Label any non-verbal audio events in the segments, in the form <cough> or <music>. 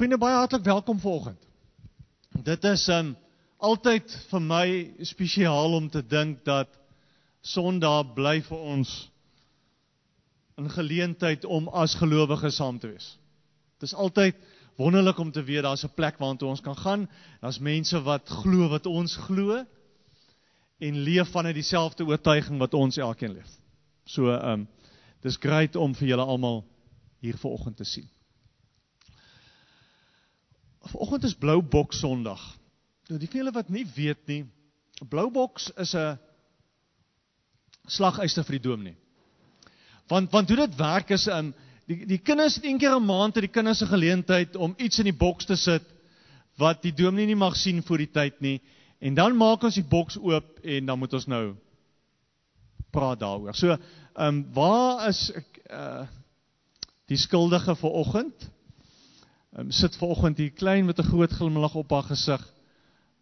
Vriende baie hartlik welkom vanoggend. Dit is um altyd vir my spesiaal om te dink dat Sondag bly vir ons 'n geleentheid om as gelowiges saam te wees. Dit is altyd wonderlik om te weet daar's 'n plek waartoe ons kan gaan. Daar's mense wat glo wat ons glo en leef vanuit dieselfde oortuiging wat ons elkeen leef. So um dis great om vir julle almal hier vanoggend te sien. Vanoggend is Blou Boks Sondag. Nou die vele wat nie weet nie, Blou Boks is 'n slaguister vir die dominee. Want want hoe dit werk is in die die kinders het een keer 'n maand het die kinders se geleentheid om iets in die boks te sit wat die dominee nie mag sien voor die tyd nie en dan maak ons die boks oop en dan moet ons nou praat daaroor. So, ehm um, waar is ek uh die skuldige vir oggend? Um, sit vanoggend hier klein met 'n groot glimlag op haar gesig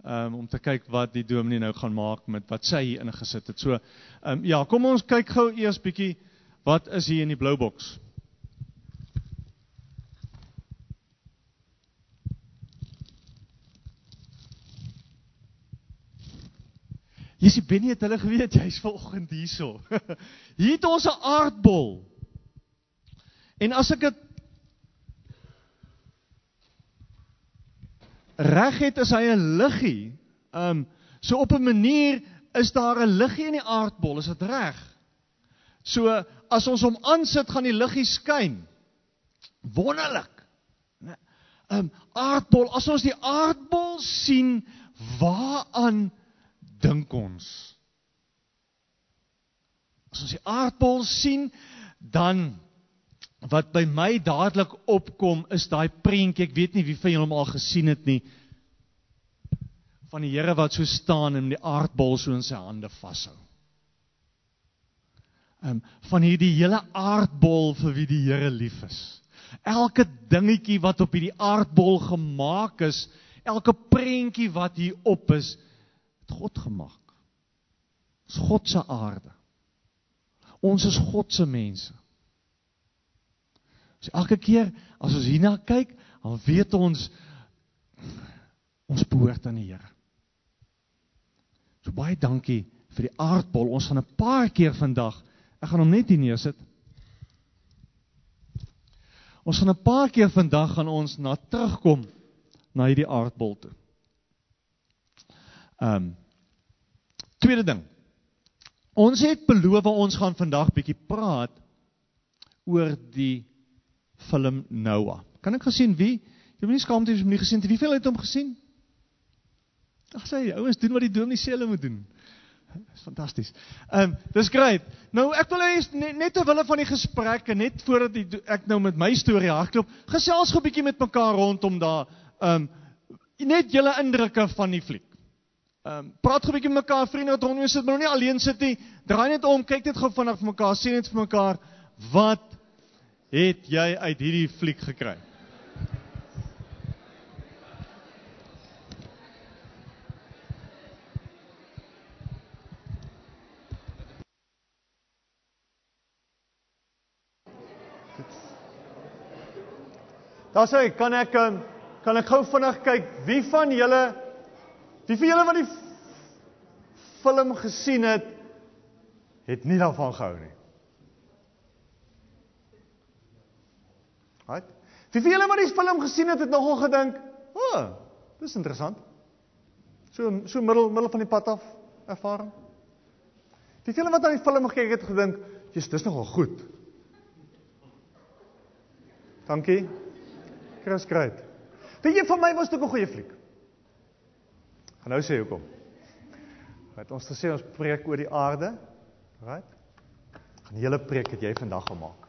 um, om te kyk wat die dominee nou gaan maak met wat sy hier ingesit het. So um, ja, kom ons kyk gou eers bietjie wat is hier in die blou boks. Jesusie Benny het hulle geweet <laughs> jy's vanoggend hierso. <laughs> hier het ons 'n aardbol. En as ek dit reg het is hy 'n liggie. Um so op 'n manier is daar 'n liggie in die aardbol, is dit reg? So as ons hom aansit, gaan die liggie skyn. Wonderlik. Um aardbol, as ons die aardbol sien, waaraan dink ons? As ons die aardbol sien, dan wat by my dadelik opkom is daai prentjie. Ek weet nie wie van julle hom al gesien het nie. Van die Here wat so staan en die aardbol so in sy hande vashou. Um, van hierdie hele aardbol vir wie die Here lief is. Elke dingetjie wat op hierdie aardbol gemaak is, elke prentjie wat hier op is, het God gemaak. Dis God se aarde. Ons is God se mense. So elke keer as ons hierna kyk, dan weet ons ons behoort aan die Here. So baie dankie vir die aardbol. Ons gaan 'n paar keer vandag, ek gaan hom net hier neersit. Ons gaan 'n paar keer vandag gaan ons na terugkom na hierdie aardbol toe. Ehm um, tweede ding. Ons het beloof ons gaan vandag bietjie praat oor die film Noah. Kan ek gesien wie? Jy moet nie skaam te wees om nie gesien te wie veel het hom gesien? Ag sê ouens doen wat die dominee sê hulle moet doen. Dis fantasties. Ehm um, dis great. Nou ek wil hê net, net terwyl van die gesprekke net voordat die, ek nou met my storie hardloop, gesels gou 'n bietjie met mekaar rondom daar ehm um, net julle indrukke van die fliek. Ehm um, praat gou 'n bietjie met mekaar vriende wat rondom sit, maar nou nie alleen sit nie. Draai net om, kyk net gou vinnig vir mekaar, sien net vir mekaar wat het jy uit hierdie fliek gekry? Daar sê kan ek ehm, kan ek gou vinnig kyk wie van julle wie van julle wat die film gesien het het nie daarvan gehou nie. Right? Wie van julle wat die film gesien het, het nogal gedink, "O, oh, dis interessant." So so middel middel van die pad af ervaring. Die van julle wat aan die film gekyk het, gedink, "Jesus, dis nogal goed." Dankie. Chris Great. Weet jy van my was dit 'n goeie fliek. Gaan nou sê hoekom. Het ons gesê ons preek oor die aarde. Right? Die hele preek het jy vandag gemaak.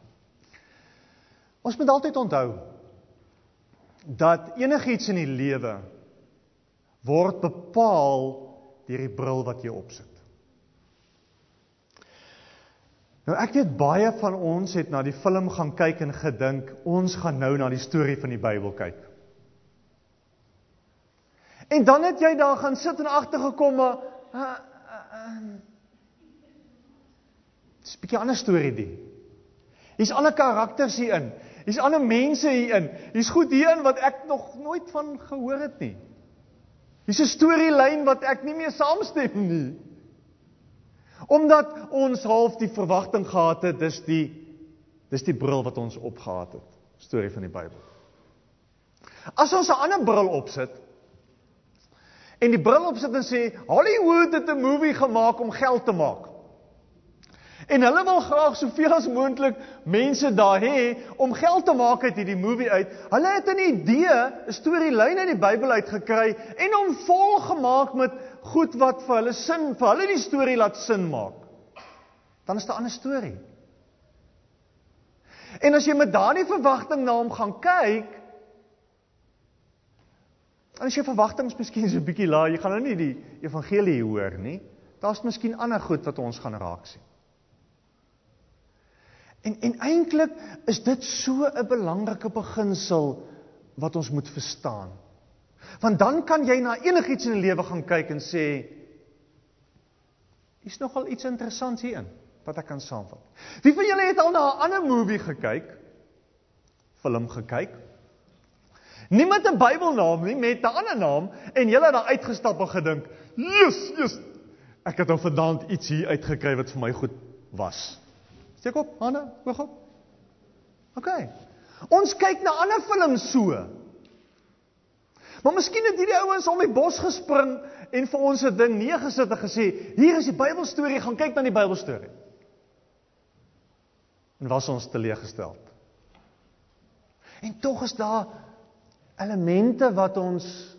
Ons moet altyd onthou dat enigiets in die lewe word bepaal deur die bril wat jy opsit. Nou ek weet baie van ons het na die film gaan kyk en gedink ons gaan nou na die storie van die Bybel kyk. En dan het jy daar gaan sit en agtergekom maar uh, uh, uh, Dis 'n bietjie ander storie die. Hier's ander karakters hier in. Hier's ander mense hierin. Hier's goed hierin wat ek nog nooit van gehoor het nie. Hier's 'n storielyn wat ek nie meer saamstem nie. Omdat ons half die verwagting gehad het, dis die dis die bril wat ons opgehaat het. Storie van die Bybel. As ons 'n ander bril opsit en die bril opsit en sê Hollywood het 'n movie gemaak om geld te maak. En hulle wil graag soveel as moontlik mense daar hê om geld te maak uit hierdie movie uit. Hulle het 'n idee, 'n storielyn uit die Bybel uitgekry en hom volgemaak met goed wat vir hulle sin, vir hulle die storie laat sin maak. Dan is dit 'n ander storie. En as jy met daardie verwagting na hom gaan kyk, dan is jou verwagtinge miskien so 'n bietjie laag. Jy gaan nou nie die evangelie hoor nie. Daar's miskien ander goed wat ons gaan raak sien. En en eintlik is dit so 'n belangrike beginsel wat ons moet verstaan. Want dan kan jy na enigiets in die lewe gaan kyk en sê is nogal iets interessants hierin wat ek kan saamvat. Wie van julle het al na 'n ander movie gekyk? Film gekyk? Niemand 'n Bybelnaam nie met 'n ander naam en julle het daar uitgestap en gedink, "Jesus, Jesus, ek het nou vandaan iets hier uitgekry wat vir my goed was." Steek op, hande, oog op. OK. Ons kyk na ander films so. Maar miskien het hierdie ouens om die bos gespring en vir ons 'n ding neergesit en gesê, "Hier is die Bybelstorie, gaan kyk na die Bybelstorie." En was ons teleeggestel. En tog is daar elemente wat ons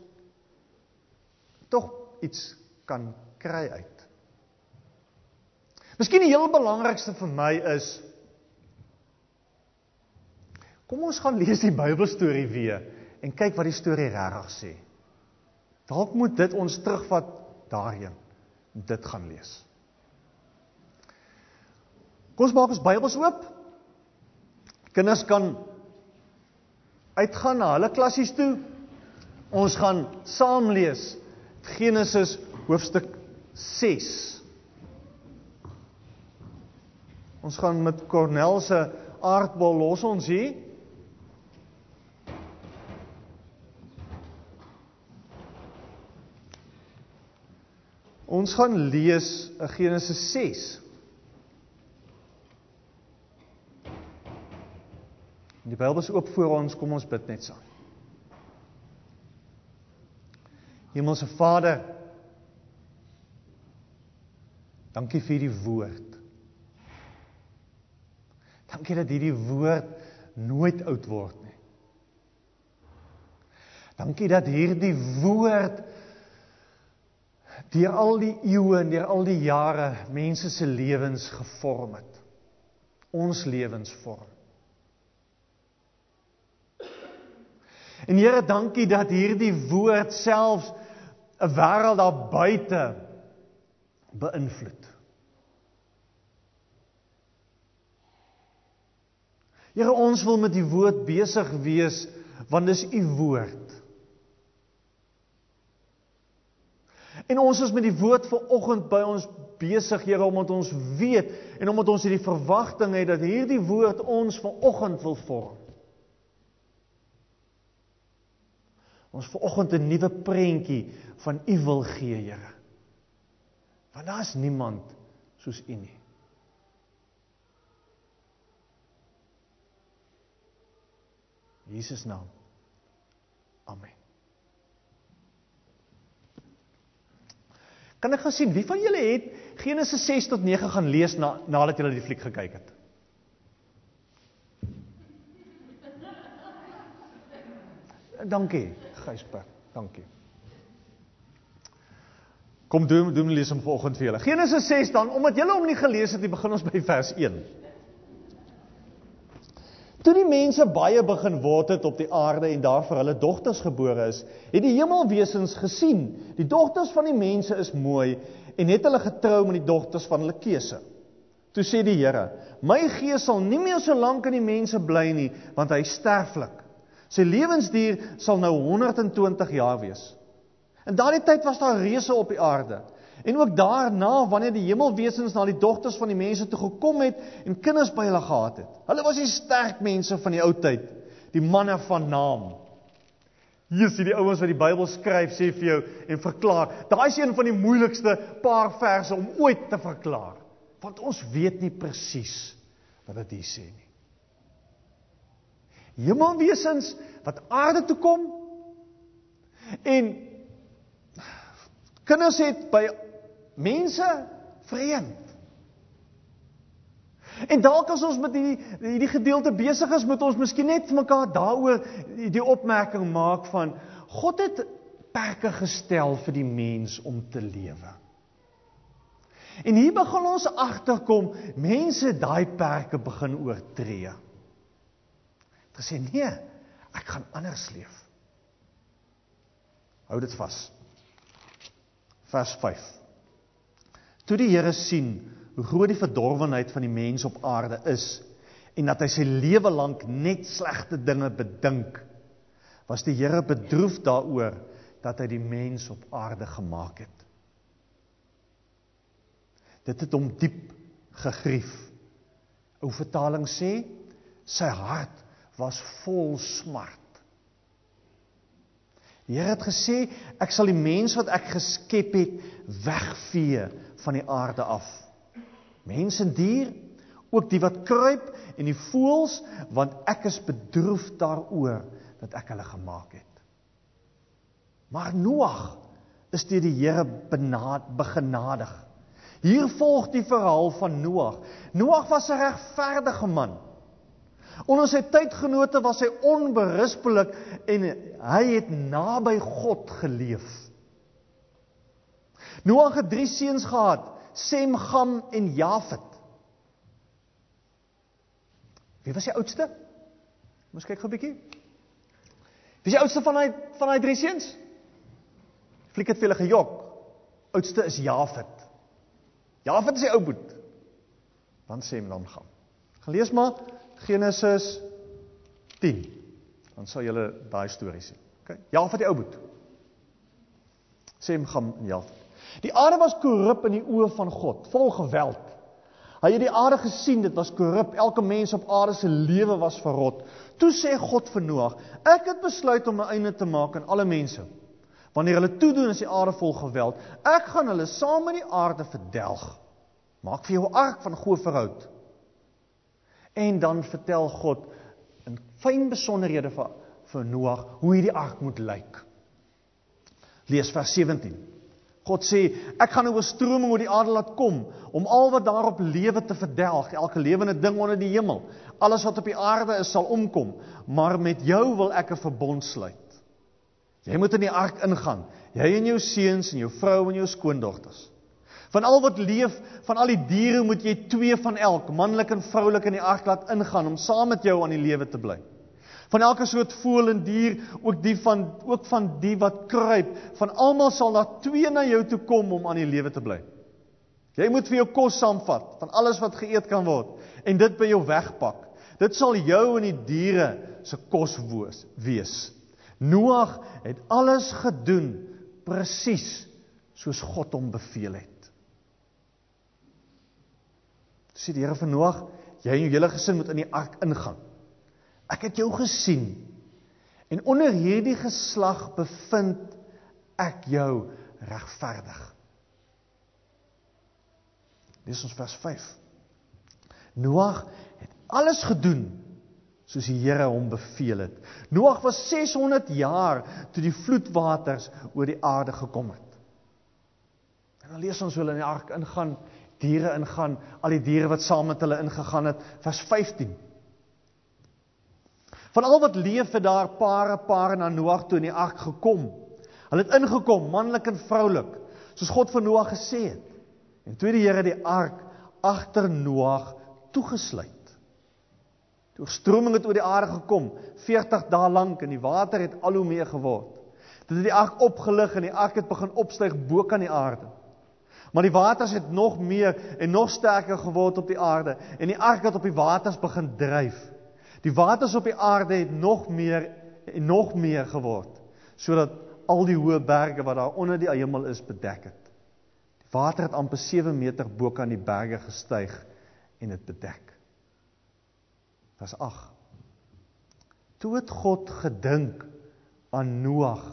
tog iets kan kry uit. Miskien die heel belangrikste vir my is Kom ons gaan lees die Bybelstorie weer en kyk wat die storie regtig sê. Dalk moet dit ons terugvat daarheen om dit gaan lees. Kom ons maak ons Bybels oop. Kinders kan uitgaan na hulle klassies toe. Ons gaan saam lees Genesis hoofstuk 6. Ons gaan met Cornel se aardbol los ons hier. Ons gaan lees Genesis 6. Die Bybel is oop voor ons, kom ons bid net saam. Hemelse Vader, dankie vir die woord. Dankie dat hierdie woord nooit oud word nie. Dankie dat hierdie woord deur al die eeue en deur al die jare mense se lewens gevorm het. Ons lewens vorm. En Here, dankie dat hierdie woord selfs 'n wêreld daar buite beïnvloed. Here ons wil met die woord besig wees want dis u woord. En ons is met die woord vanoggend by ons besig Here omdat ons weet en omdat ons hierdie verwagting het dat hierdie woord ons vanoggend wil vorm. Ons vanoggend 'n nuwe prentjie van u wil gee, Here. Want daar's niemand soos u nie. Jesus naam. Amen. Kan ek gaan sien wie van julle het Genesis 6 tot 9 gaan lees na nadat julle die fliek gekyk het? Dankie, Gysper. Dankie. Kom doen doen lees hom vanoggend vir julle. Genesis 6 dan, omdat julle hom nie gelees het nie, begin ons by vers 1. Toe die mense baie begin word het op die aarde en daar vir hulle dogters gebore is, het die hemelwesens gesien, die dogters van die mense is mooi en het hulle getrou met die dogters van hulle keuse. Toe sê die Here: "My gees sal nie meer so lank in die mense bly nie, want hy sterflik. Sy lewensduur sal nou 120 jaar wees." In daardie tyd was daar reuse op die aarde. En ook daarna wanneer die hemelwesens na die dogters van die mense toe gekom het en kinders by hulle gehad het. Hulle was die sterk mense van die ou tyd, die manne van naam. Hier is die ouens wat die Bybel skryf sê vir jou en verklaar. Daai is een van die moeilikste paar verse om ooit te verklaar. Want ons weet nie presies wat dit hier sê nie. Hemelwesens wat aarde toe kom en kinders het by mense vreemd. En dalk as ons met hierdie hierdie gedeelte besig is, moet ons miskien net vir mekaar daaroor die opmerking maak van God het perke gestel vir die mens om te lewe. En hier begin ons agterkom, mense daai perke begin oortree. Dit sê nee, ek gaan anders leef. Hou dit vas. Vers 5. Toe die Here sien hoe groot die verdorwenheid van die mens op aarde is en dat hy sy lewe lank net slegte dinge bedink, was die Here bedroef daaroor dat hy die mens op aarde gemaak het. Dit het hom diep gegrief. Ou vertaling sê sy hart was vol smart. Die Here het gesê ek sal die mens wat ek geskep het wegvee van die aarde af. Mens en dier, ook die wat kruip en die voëls, want ek is bedroef daaroor dat ek hulle gemaak het. Maar Noag is deur die Here benaad begenadig. Hier volg die verhaal van Noag. Noag was 'n regverdige man. Onder sy tydgenote was hy onberispelik en hy het naby God geleef. Noag het 3 seuns gehad: Sem, Gam en Jafet. Wie was die oudste? Moes kyk gou 'n bietjie. Wie is die oudste van daai van daai 3 seuns? Fliek het vir hulle gejok. Oudste is Jafet. Jafet is die ou boet. Dan Sem dan Gam. Gelees maar Genesis 10. Dan sal julle daai storie sien. OK. Jafet die ou boet. Sem gaan Jafet. Die aarde was korrup in die oë van God, vol geweld. Hy het die aarde gesien, dit was korrup. Elke mens op aarde se lewe was verrot. Toe sê God vir Noag: "Ek het besluit om 'n einde te maak aan alle mense. Wanneer hulle toedoen as die aarde vol geweld, ek gaan hulle saam met die aarde verdelg. Maak vir jou 'n ark van goeie verhoud." En dan vertel God in fyn besonderhede vir vir Noag hoe hierdie ark moet lyk. Lees vers 17. God sê ek gaan 'n oorstroming oor die aarde laat kom om al wat daarop lewe te verdelg, elke lewende ding onder die hemel. Alles wat op die aarde is sal omkom, maar met jou wil ek 'n verbond sluit. Jy moet in die ark ingaan, jy en jou seuns en jou vrou en jou skoondogters. Van al wat leef, van al die diere moet jy twee van elk, manlik en vroulik in die ark laat ingaan om saam met jou aan die lewe te bly. Van elke soort voël en dier, ook die van ook van die wat kruip, van almal sal daar twee na jou toe kom om aan die lewe te bly. Jy moet vir jou kos saamvat van alles wat geëet kan word en dit by jou wegpak. Dit sal jou en die diere se kos wees. Noag het alles gedoen presies soos God hom beveel het. Sê die Here vir Noag, jy en jou hele gesin moet in die ark ingaan. Ek het jou gesien. En onder hierdie geslag bevind ek jou regverdig. Dis ons vers 5. Noag het alles gedoen soos die Here hom beveel het. Noag was 600 jaar toe die vloedwaters oor die aarde gekom het. En dan lees ons hoe hulle in die ark ingaan diere ingaan, al die diere wat saam met hulle ingegaan het, vers 15. Van al wat leef het daar pare pare na Noag toe in die ark gekom. Hulle het ingekom, manlik en vroulik, soos God vir Noag gesê het. En toe die Here die ark agter Noag toegesluit. Toe stroming het oor die aarde gekom, 40 dae lank en die water het al hoe meer geword. Dit het die ark opgelig en die ark het begin opstyg bo kan die aarde. Maar die waters het nog meer en nog sterker geword op die aarde en die ark het op die waters begin dryf. Die waters op die aarde het nog meer en nog meer geword sodat al die hoë berge wat daar onder die hemel is bedek het. Die Water het amper 7 meter bo kan die berge gestyg en dit bedek. Vers 8. Toe het God gedink aan Noag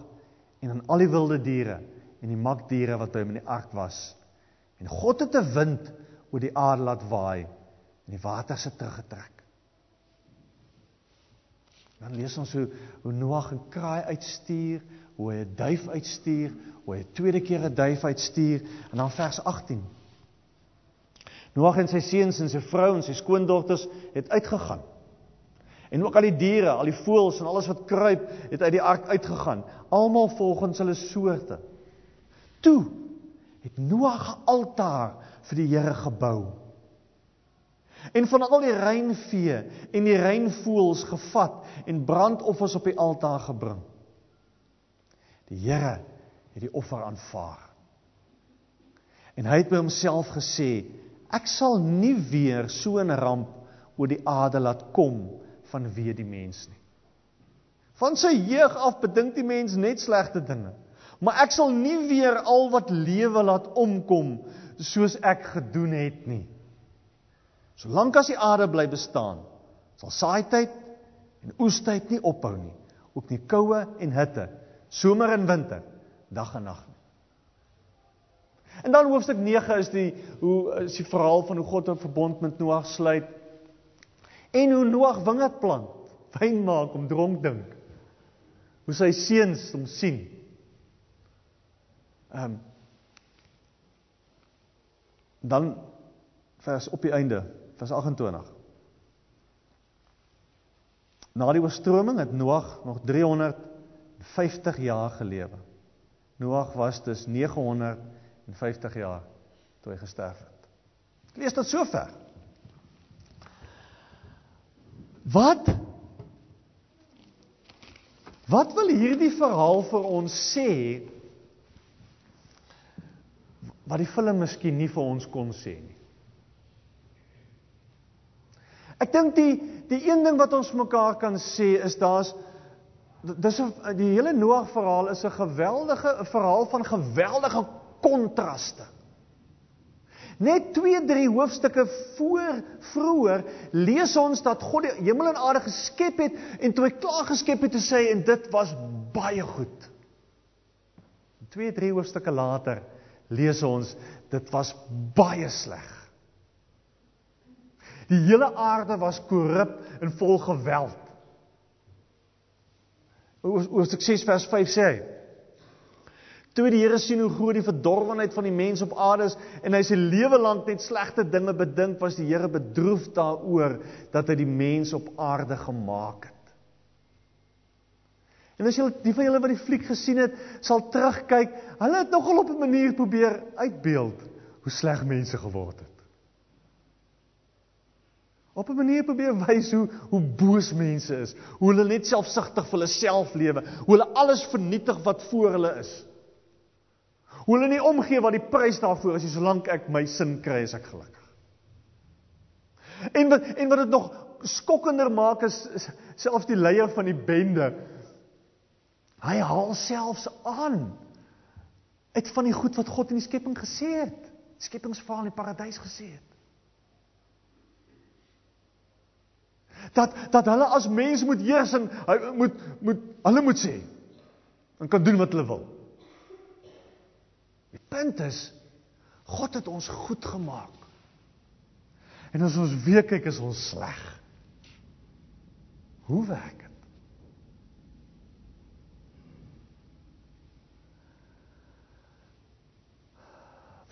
en aan al die wilde diere en die makdiere wat by hom in die ark was. En God het 'n wind oor die aarde laat waai en die waters het teruggetrek. Dan lees ons hoe hoe Noag 'n kraai uitstuur, hoe hy 'n duif uitstuur, hoe hy 'n tweede keer 'n duif uitstuur en dan vers 18. Noag en sy seuns en sy vrou en sy skoondogters het uitgegaan. En ook al die diere, al die voëls en alles wat kruip, het uit die ark uitgegaan, almal volgens hulle soorte. Toe het Noag 'n altaar vir die Here gebou. En van al die reinvee en die reinvoëls gevat en brandoffers op die altaar gebring. Die Here het die offer aanvaar. En hy het by homself gesê: Ek sal nie weer so 'n ramp oor die aarde laat kom vanweë die mens nie. Van sy jeug af bedink die mens net slegte dinge. Maar ek sal nie weer al wat lewe laat omkom soos ek gedoen het nie. Solank as die aarde bly bestaan, sal saaityd en oestyd nie ophou nie, ook nie koue en hitte, somer en winter, dag en nag nie. En dan hoofstuk 9 is die hoe is die verhaal van hoe God 'n verbond met Noag sluit en hoe Noag wingerd plant, wyn maak om dronk dink. Hoe sy seuns hom sien. Ehm um, dan vers op die einde vers 28. Na die oorstroming het Noag nog 350 jaar gelewe. Noag was dus 950 jaar toe hy gesterf het. Ek lees tot sover. Wat Wat wil hierdie verhaal vir ons sê wat die film miskien nie vir ons kon sê nie? Ek dink die die een ding wat ons mekaar kan sê is daar's dis 'n die hele Noag verhaal is 'n geweldige 'n verhaal van geweldige kontraste. Net 2, 3 hoofstukke voor vroeër lees ons dat God die hemel en aarde geskep het en toe hy klaar geskep het te sê en dit was baie goed. 2, 3 hoofstukke later lees ons dit was baie sleg. Die hele aarde was korrup en vol geweld. Hoofstuk 6 vers 5 sê hy: Toe die Here sien hoe groot die verdorwenheid van die mens op aarde is en hy sy lewe lank net slegte dinge bedink, was die Here bedroef daaroor dat hy die mens op aarde gemaak het. En as jy die van julle wat die fliek gesien het, sal terugkyk, hulle het nogal op 'n manier probeer uitbeeld hoe sleg mense geword het op 'n manier probeer wys hoe hoe boos mense is, hoe hulle net selfsugtig vir hulle self lewe, hoe hulle alles vernietig wat voor hulle is. Hoe hulle nie omgee wat die prys daarvoor is, solank ek my sin kry, is ek gelukkig. En wat en wat dit nog skokkender maak is, is selfs die leier van die bende. Hy haal selfs aan uit van die goed wat God in die skepping gesê het. Skepingsverhaal in die paradys gesê het. dat dat hulle as mens moet heers en hy moet moet hulle moet sê en kan doen wat hulle wil. Die punt is God het ons goed gemaak. En as ons weer kyk is ons sleg. Hoe werk dit?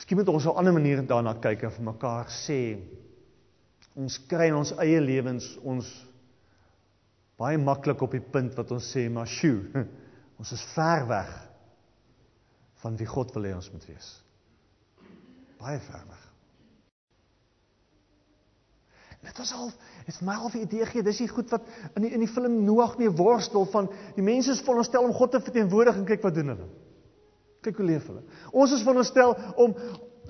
Miskien moet ons op 'n ander manier daarna kyk en vir mekaar sê ons kry in ons eie lewens ons baie maklik op die punt wat ons sê maar sjoe <laughs> ons is ver weg van wie God wil hê ons moet wees. Baie ver weg. Dit was al is my half idee gee dis die goed wat in die in die film Noag mee worstel van die mense is veronderstel om God te verteenwoordig en kyk wat doen hulle kyk hoe leef hulle ons is veronderstel om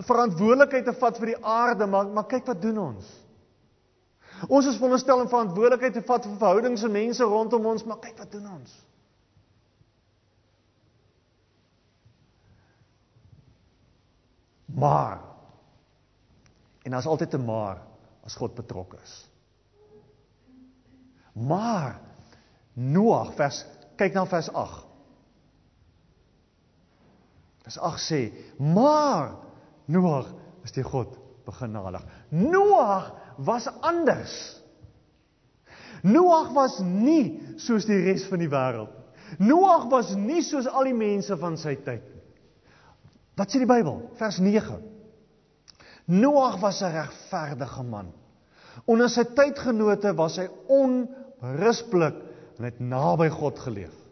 verantwoordelikheid te vat vir die aarde maar maar kyk wat doen ons Ons is veronderstel om verantwoordelikheid te vat vir verhoudings en mense rondom ons, maar kyk wat doen ons? Maar en daar's altyd 'n maar as God betrokke is. Maar Noag vers kyk na vers 8. Vers 8 sê: "Maar Noag is die God begenadig." Noag was anders. Noag was nie soos die res van die wêreld. Noag was nie soos al die mense van sy tyd nie. Wat sê die Bybel? Vers 9. Noag was 'n regverdige man. Onder sy tydgenote was hy onberisplik en het naby God geleef.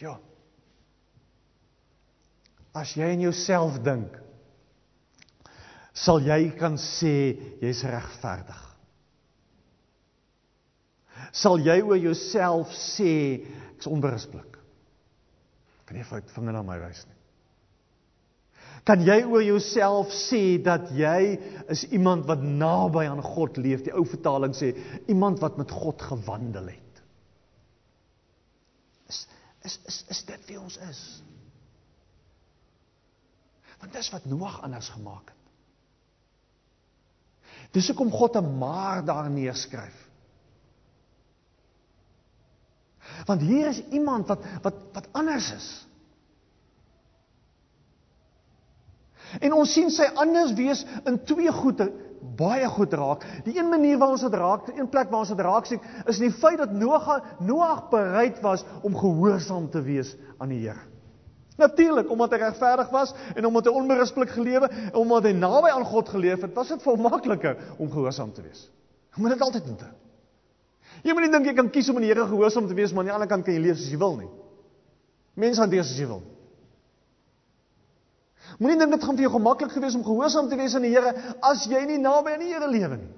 Ja. As jy in jouself dink, sal jy kan sê jy's regverdig. Sal jy oor jouself sê ek's onberisplik? Kan jy fout vinger na my wys nie? Kan jy oor jouself sê dat jy is iemand wat naby aan God leef? Die ou vertaling sê iemand wat met God gewandel het. Is is is, dit wie ons is? Want dis wat Noag anders gemaak het. Dis hoekom God 'n maar daar neerskryf. Want hier is iemand wat wat wat anders is. En ons sien sy anders wees in twee goeie baie goed raak. Die een manier waar ons dit raak, die een plek waar ons dit raak sien, is in die feit dat Noag Noag bereid was om gehoorsaam te wees aan die Here. Natuurlik, omdat hy regverdig was en omdat hy onberisplik gelewe en omdat hy naby aan God geleef het, was dit hom makliker om gehoorsaam te wees. Jy moet dit altyd doen. Jy moet nie dink jy kan kies om aan die Here gehoorsaam te wees, maar aan die ander kant kan jy leef soos jy wil nie. Mense hanteer soos jy wil. Moenie dink dit gaan vir jou gemaklik gewees om gehoorsaam te wees aan die Here as jy nie naby aan die Here lewe nie.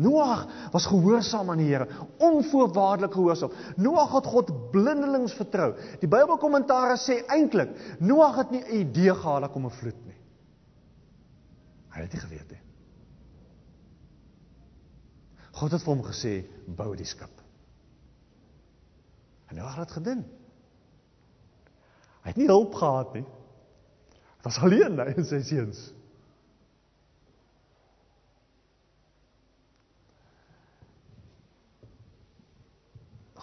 Noag was gehoorsaam aan die Here, onvoorwaardelik gehoorsaam. Noag het God blindelings vertrou. Die Bybelkommentare sê eintlik Noag het nie 'n idee gehad dat kom 'n vloed nie. Hy het nie geweet nie. God het vir hom gesê bou die skip. En Noag het dit gedoen. Hy het nie hulp gehad nie. Hy was alleen hy en sy seuns.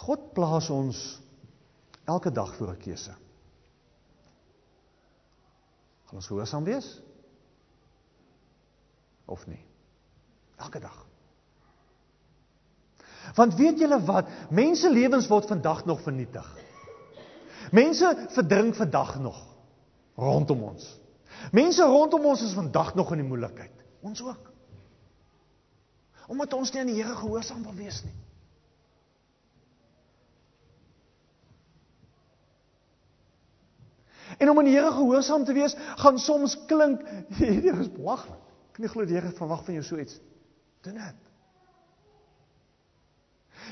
God plaas ons elke dag voor 'n keuse. Gaan ons gehoorsaam wees? Of nie? Elke dag. Want weet julle wat? Mense lewens word vandag nog vernietig. Mense verdrink vandag nog rondom ons. Mense rondom ons is vandag nog in die moeilikheid. Ons ook. Omdat ons nie aan die Here gehoorsaam wil wees nie. En om aan die Here gehoorsaam te wees, gaan soms klink <laughs> hierdie is belaglik. Ek nie glo die Here verwag van jou so iets. Doen dit.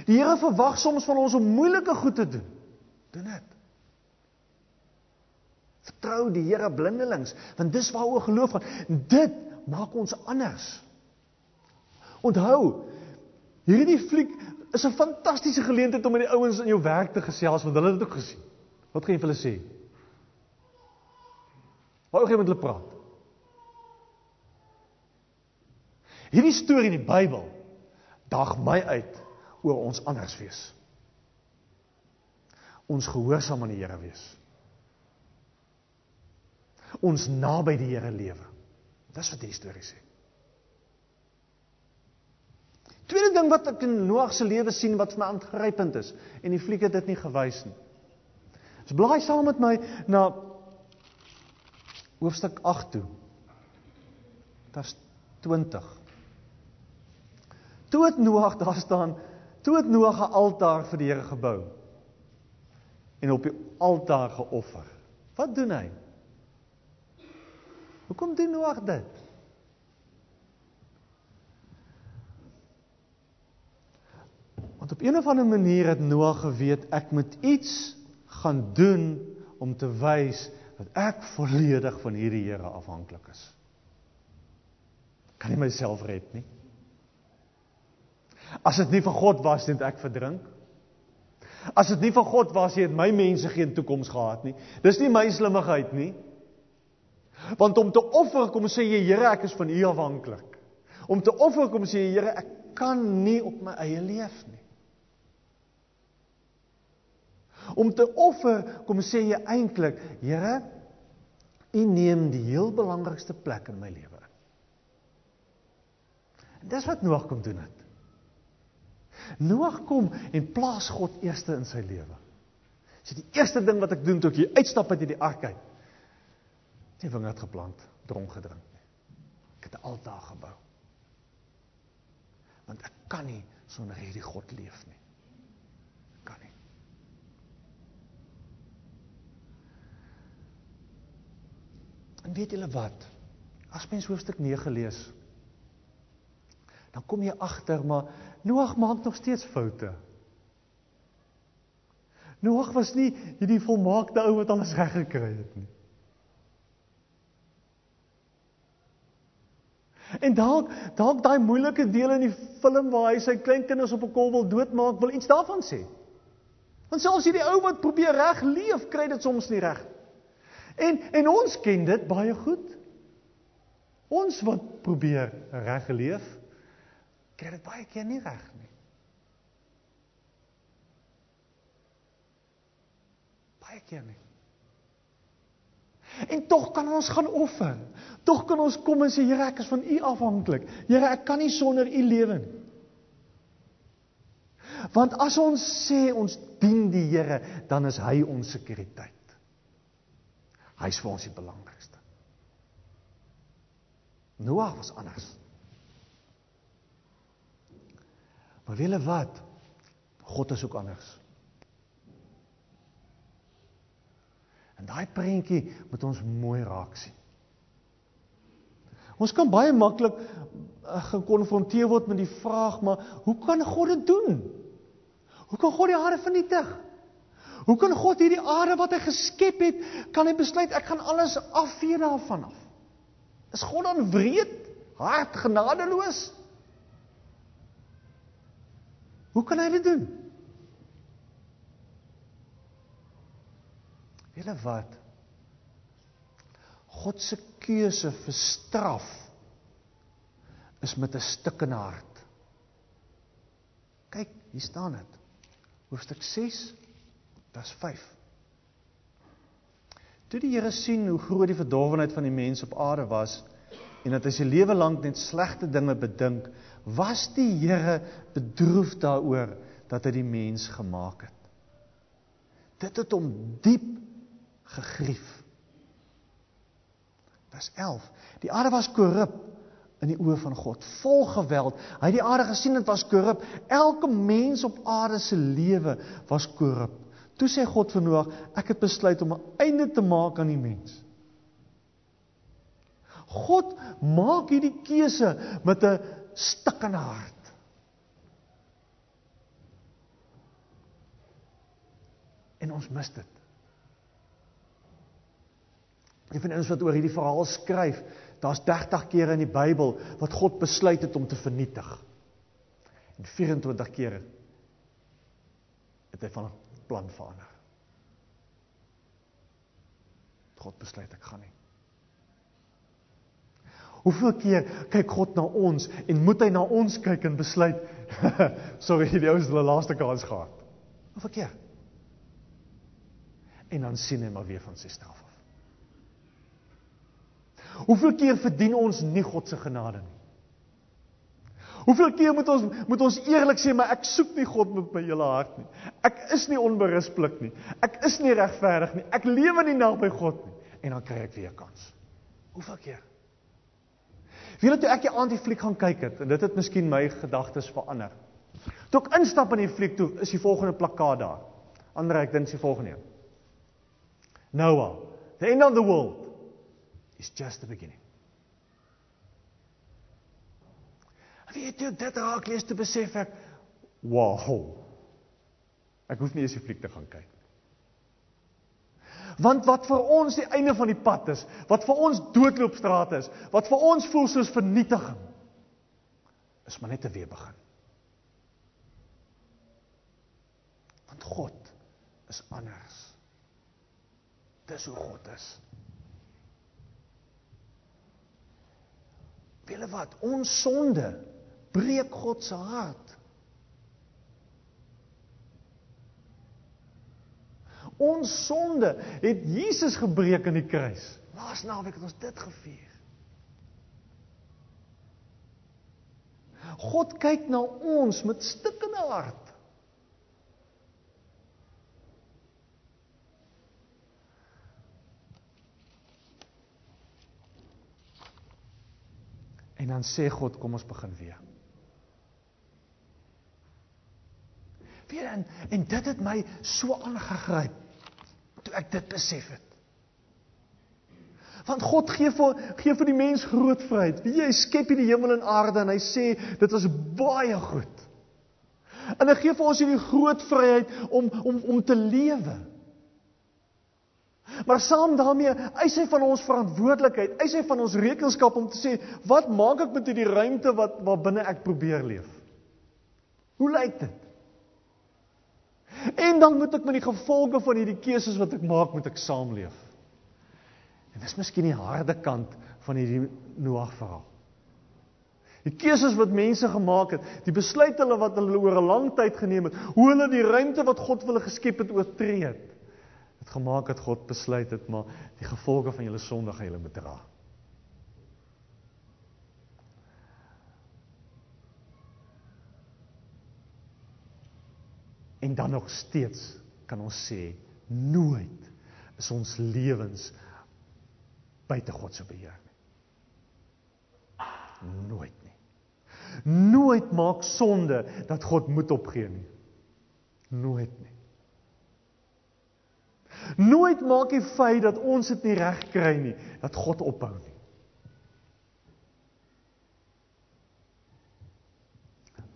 Die Here verwag soms van ons om moeilike goed te doen. Doen dit. Vertrou die Here blindelings, want dis waaroor geloof gaan. Dit maak ons anders. Onthou, hierdie fliek is 'n fantastiese geleentheid om met die ouens in jou werk te gesels want hulle het dit ook gesien. Wat gaan jy vir hulle sê? Wou jy met hulle praat? Hierdie storie in die Bybel daag my uit oor ons anders wees. Ons gehoorsaam aan die Here wees. Ons naby die Here lewe. Dis wat hierdie storie sê. Tweede ding wat ek in Noag se lewe sien wat vir my aangrypend is en die fliek het dit nie gewys nie. Dis blaai saam met my na hoofstuk 8 toe. Vers 20. Toe het Noag daar staan, toe het Noag 'n altaar vir die Here gebou en op die altaar geoffer. Wat doen hy? Hoekom doen Noag dit? Want op een of ander manier het Noag geweet ek moet iets gaan doen om te wys dat ek volledig van hierdie Here afhanklik is. Kan nie myself red nie. As dit nie vir God was, het ek verdrink. As dit nie van God was, het my mense geen toekoms gehad nie. Dis nie my slimmigheid nie. Want om te offer kom sê jy Here, ek is van U afhanklik. Om te offer kom sê jy Here, ek kan nie op my eie leef nie. Om te offer kom sê jy eintlik, Here, U neem die heel belangrikste plek in my lewe in. En dis wat Noag kom doen het. Noag kom en plaas God eerste in sy lewe. Dis die eerste ding wat ek doen toe ek hier uitstap uit hierdie ark uit. Nie wingerd geplant, dronk gedrink nie. Ek het 'n altaar gebou. Want ek kan nie sonder hierdie God leef nie. Kan nie. En weet julle wat? As mens hoofstuk 9 lees, dan kom jy agter maar Noag maak nog steeds foute. Noag was nie hierdie volmaakte ou wat alles reg gekry het nie. En dalk dalk daai moeilike deel in die film waar hy sy kleinkinders op 'n kol wil doodmaak, wil iets daarvan sê. Want selfs hierdie ou wat probeer reg leef, kry dit soms nie reg. En en ons ken dit baie goed. Ons wat probeer reg leef, kry dit baie keer nie reg nie. Baie keer nie. En tog kan ons gaan offer. Tog kan ons kom en sê Here, ek is van U afhanklik. Here, ek kan nie sonder U lewe nie. Want as ons sê ons dien die Here, dan is hy ons sekuriteit. Hy's vir ons die belangrikste. Noag was anders. Maar wiele wat? God is ook anders. En daai prentjie moet ons mooi raak sien. Ons kan baie maklik uh, gekonfronteer word met die vraag, maar hoe kan God dit doen? Hoe kan God die aarde vernietig? Hoe kan God hierdie aarde wat hy geskep het, kan hy besluit ek gaan alles afvee daarvan af? Is God dan wreed, hard, genadeloos? Hoe kan hy dit doen? Julle wat? God se keuse vir straf is met 'n stikkende hart. Kyk, hier staan dit. Hoofstuk 6 vers 5. Toe die Here sien hoe groot die verdorwenheid van die mens op aarde was en dat hy sy lewe lank net slegte dinge bedink, was die Here bedroef daaroor dat hy die mens gemaak het. Dit het hom diep gegrief. Vers 11. Die aarde was korrup in die oë van God, vol geweld. Hy het die aarde gesien dit was korrup. Elke mens op aarde se lewe was korrup. Toe sê God vir Noag, ek het besluit om 'n einde te maak aan die mens. God maak hierdie keuse met 'n stikkende hart. En ons mis dit. Een van ons wat oor hierdie verhaal skryf, daar's 30 kere in die Bybel wat God besluit het om te vernietig. En 24 kere het hy van plan verander. God besluit ek gaan nie. Hoeveel keer kyk God na ons en moet hy na ons kyk en besluit <laughs> sorry, die ou se die laaste kans gehad. Hoeveel keer? En dan sien hy maar weer van sy straf af. Hoeveel keer verdien ons nie God se genade nie? Hoeveel keer moet ons moet ons eerlik sê maar ek soek nie God met my hele hart nie. Ek is nie onberispelik nie. Ek is nie regverdig nie. Ek lewe nie naby God nie en dan kry ek weer 'n kans. Hoeveel keer? Wie het toe ek die aand die fliek gaan kyk het en dit het miskien my gedagtes verander. Toe ek instap in die fliek toe is die volgende plakkaat daar. Ander ek dink die volgende een. Noah, the end of the world is just the beginning. Weet jy dit raak lees te besef ek wow. Ek hoef nie eens die fliek te gaan kyk. Want wat vir ons die einde van die pad is, wat vir ons doodloopstraat is, wat vir ons voel soos vernietiging, is maar net 'n weer begin. Want God is anders. Dis hoe God is. Wiele wat ons sonde breek God se hart. Ons sonde het Jesus gebreek aan die kruis. Laas naweek het ons dit gevier. God kyk na ons met stikkende hart. En dan sê God, kom ons begin weer. Weer en, en dit het my so aangegryp toe ek dit besef het. Want God gee vir gee vir die mens groot vryheid. Wie hy skep die hemel en aarde en hy sê dit was baie goed. En hy gee vir ons hierdie groot vryheid om om om te lewe. Maar saam daarmee, eis hy van ons verantwoordelikheid, eis hy van ons rekenskap om te sê, wat maak ek met hierdie ruimte wat waar binne ek probeer leef? Hoe lyk dit? En dan moet ek met die gevolge van hierdie keuses wat ek maak, moet ek saamleef. En dis miskien die harde kant van hierdie Noag verhaal. Die keuses wat mense gemaak het, die besluite hulle wat hulle oor 'n lang tyd geneem het, hoe hulle die ruimte wat God vir hulle geskep het oortree het het gemaak dat God besluit het maar die gevolge van julle sonde gaan julle moet dra. En dan nog steeds kan ons sê nooit is ons lewens buite God se beheer nie. Nooit nie. Nooit maak sonde dat God moet opgee nie. Nooit nie. Nooit maak die feit dat ons dit nie reg kry nie, dat God ophou nie.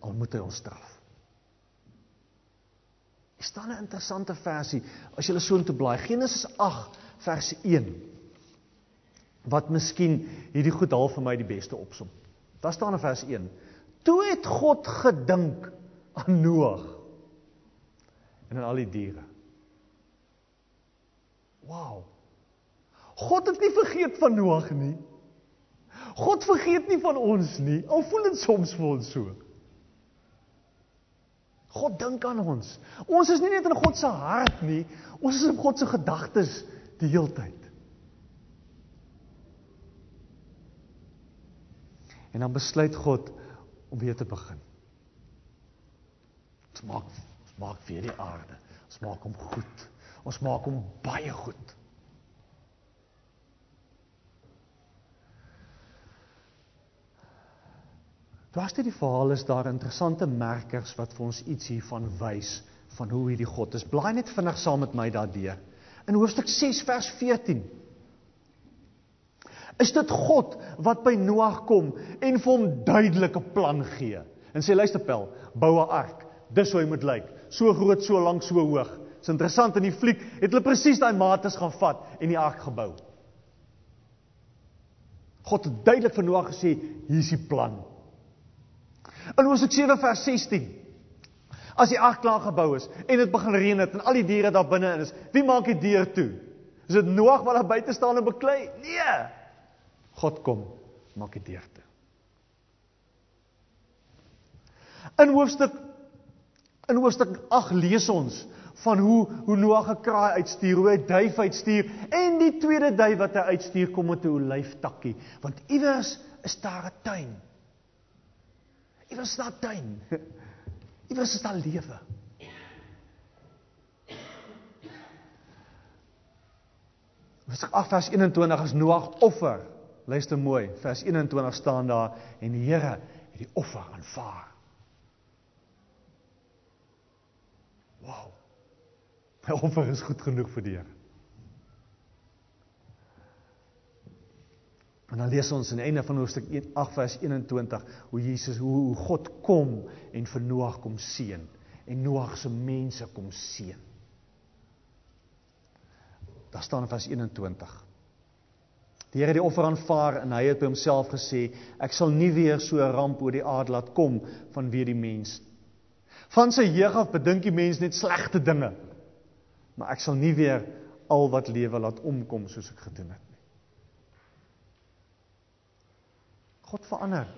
Al moet hy ons straf. Hier staan 'n interessante versie as jy so intoe blaai, Genesis 8 vers 1. Wat miskien hierdie goed half vir my die beste opsom. Daar staan in vers 1: Toe het God gedink aan Noag en aan al die diere. Wow. God het nie vergeet van Noag nie. God vergeet nie van ons nie. Al voel dit soms vir ons so. God dink aan ons. Ons is nie net in God se hart nie, ons is in God se gedagtes die heeltyd. En dan besluit God om weer te begin. Ons maak maak weer die aarde. Ons maak hom goed. Ons maak hom baie goed. Dwars deur die verhaal is daar interessante merkers wat vir ons iets hiervan wys van hoe hierdie God is. Blaai net vinnig saam met my daardeur. In hoofstuk 6 vers 14 is dit God wat by Noag kom en vir hom duidelike plan gee. En sê luister pel, bou 'n ark. Dis hoe hy moet lyk. So groot, so lank, so hoog. Dis interessant in die fliek het hulle presies daai mates gaan vat en die ark gebou. God het duidelik vir Noag gesê, hier is die plan. In Hosea 7 vers 16. As die ark klaar gebou is en dit begin reën het en al die diere daar binne is, wie maak die deur toe? Is dit Noag wat daar buite staan en beklei? Nee. God kom, maak die deur toe. In hoofstuk in hoofstuk 8 lees ons van hoe hoe Noag 'n kraai uitstuur, hoe hy duif uitstuur en die tweede duif wat hy uitstuur kom met 'n olyftakkie, want iewers is daar 'n tuin. Iewers is daar 'n tuin. <laughs> Iewers is daar lewe. Vers 8 vers 21 as Noag offer. Luister mooi, vers 21 staan daar en die Here het die offer aanvaar. Wow. My <laughs> offer is goed genoeg vir die Here. En dan lees ons aan die einde van hoofstuk 8 vers 21 hoe Jesus hoe God kom en vir Noag kom seën en Noag se mense kom seën. Daar staan in vers 21. Die Here het die offer aanvaar en hy het by homself gesê ek sal nie weer so 'n ramp oor die aarde laat kom vanweë die mens Van sy jeug af bedink die mens net slegte dinge. Maar ek sal nie weer al wat lewe laat omkom soos ek gedoen het nie. God verander.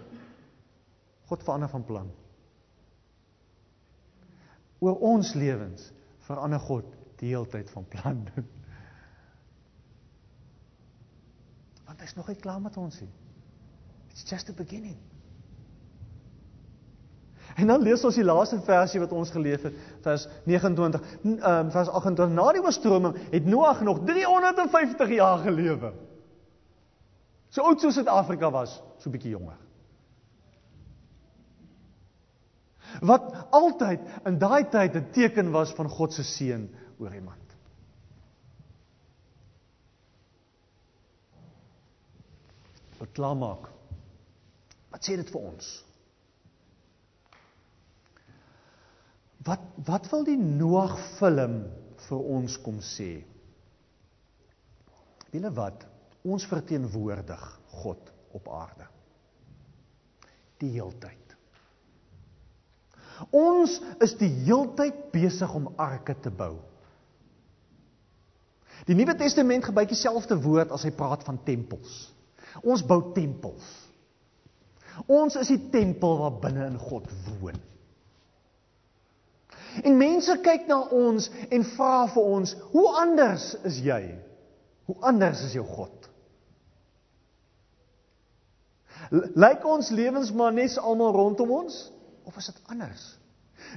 God verander van plan. Oor ons lewens verander God die heeltyd van plan. <laughs> Want hy's nog nie klaar met ons nie. It's just the beginning. En dan lees ons die laaste versie wat ons gelees het, vers 29, ehm vers 28. Na die oorstroming het Noag nog 350 jaar gelewe. So oud soos Suid-Afrika was, so bietjie jonger. Wat altyd in daai tyd 'n teken was van God se seën oor iemand. Wat klaarmaak. Wat sê dit vir ons? Wat wat wil die Noag film vir ons kom sê? Wiele wat ons verteenwoordig God op aarde. Die heeltyd. Ons is die heeltyd besig om arke te bou. Die Nuwe Testament gebruik dieselfde woord as hy praat van tempels. Ons bou tempels. Ons is die tempel waar binne in God woon. En mense kyk na ons en vra vir ons, "Hoe anders is jy? Hoe anders is jou God?" Lyk ons lewens maar net almal rondom ons of is dit anders?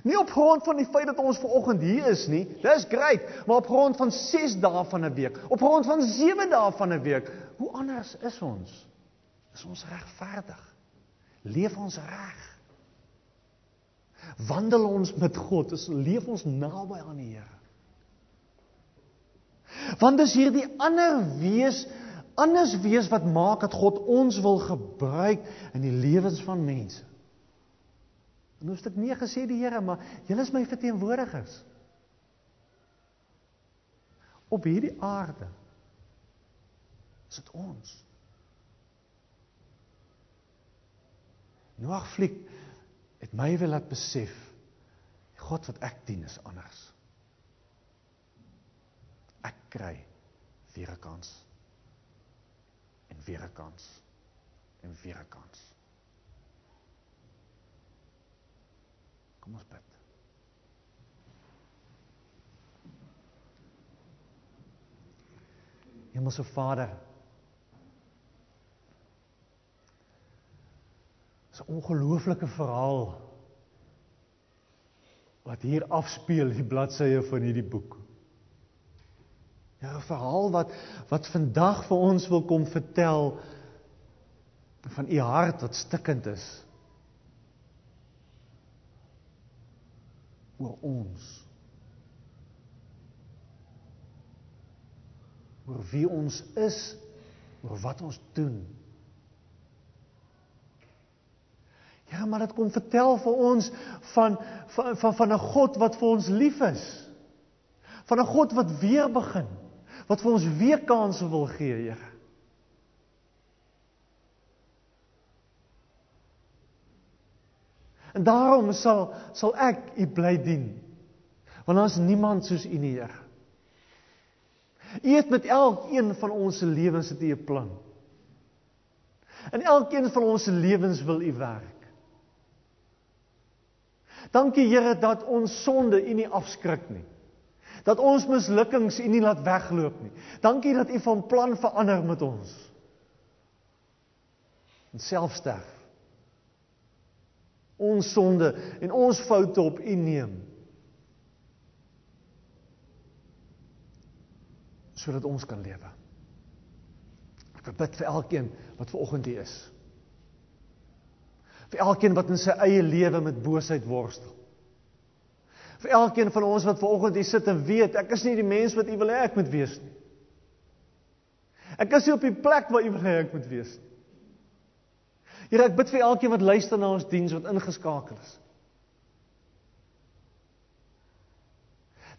Nie op grond van die feit dat ons ver oggend hier is nie, dis great, maar op grond van 6 dae van 'n week, op grond van 7 dae van 'n week, hoe anders is ons? Is ons regverdig? Leef ons reg? Wandel ons met God, is leef ons naby aan die Here. Want dis hierdie ander wees, anders wees wat maak dat God ons wil gebruik in die lewens van mense. In hoofstuk 9 sê die Here, maar julle is my verteenwoordigers. Op hierdie aarde is dit ons. Noag fliek het my wil laat besef die God wat ek dien is anders. Ek kry weer 'n kans. En weer 'n kans. En weer 'n kans. Kom ons bid. Hemelse Vader, is 'n ongelooflike verhaal wat hier afspeel die bladsye van hierdie boek. Ja, 'n verhaal wat wat vandag vir ons wil kom vertel van u hart wat stikkend is oor ons. oor wie ons is, oor wat ons doen. Ja, maar dit kom vertel vir ons van van van van 'n God wat vir ons lief is. Van 'n God wat weer begin, wat vir ons weer kansse wil gee, Here. En daarom sal sal ek U bly dien. Want is niemand soos U nie, Here. U het met elkeen van ons se lewens 'n plan. In elkeen van ons se lewens wil U werk. Dankie Here dat ons sonde U nie afskrik nie. Dat ons mislukkings U nie laat wegloop nie. Dankie dat U van plan verander met ons. En selfsterf. Ons sonde en ons foute op U neem. sodat ons kan lewe. Ek bid vir elkeen wat ver oggend hier is vir elkeen wat in sy eie lewe met boosheid worstel. Vir elkeen van ons wat vanoggend hier sit en weet ek is nie die mens wat U wil hê ek moet wees nie. Ek is nie op die plek waar U wil hê ek moet wees nie. Here, ek bid vir elkeen wat luister na ons diens wat ingeskakel is.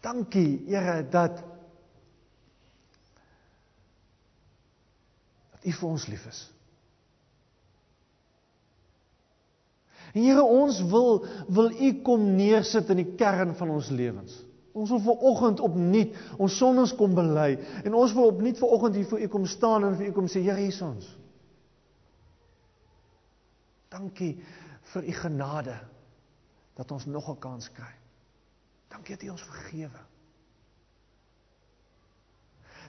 Dankie, Here, dat dat U vir ons lief is. Here, ons wil wil U kom neersit in die kern van ons lewens. Ons wil ver oggend opnuut ons sondes kom bely en ons wil opnuut ver oggend hier voor U kom staan en vir U kom sê, Here, hier is ons. Dankie vir U genade dat ons nog 'n kans kry. Dankie dat U ons vergewe.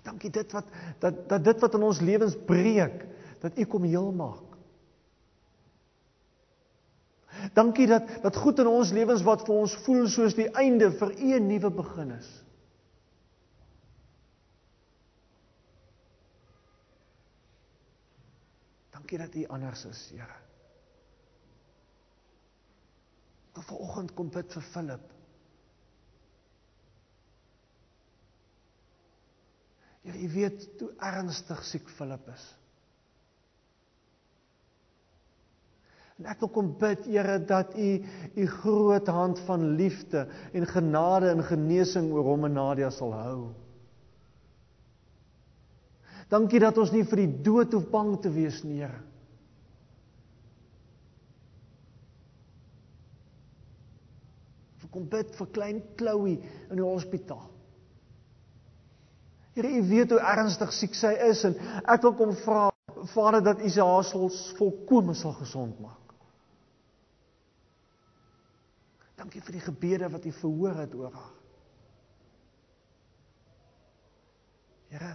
Dankie dit wat dat dat dit wat in ons lewens breek, dat U kom heel maak. Dankie dat dat goed in ons lewens wat vir ons voel soos die einde vir U 'n nuwe begin is. Dankie dat U anders is, Here. Wil vanoggend kom bid vir Philip. Here, U weet hoe ernstig siek Philip is. En ek wil kom bid, Here, dat U U groot hand van liefde en genade en genesing oor hom en Nadia sal hou. Dankie dat ons nie vir die dood hoef bang te wees nie, Here. Kom bid vir klein Chloe in die hospitaal. Here, U weet hoe ernstig siek sy is en ek wil kom vra Vader dat U sy haasels volkome sal gesond maak. Dankie vir die gebede wat U verhoor het oor haar. Here,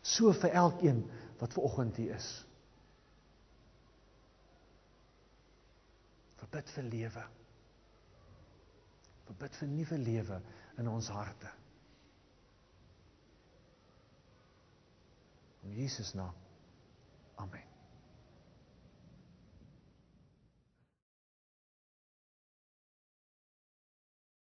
so vir elkeen wat ver oggend hier is. Verbid vir lewe. Verbid vir nuwe lewe in ons harte. In Jesus naam.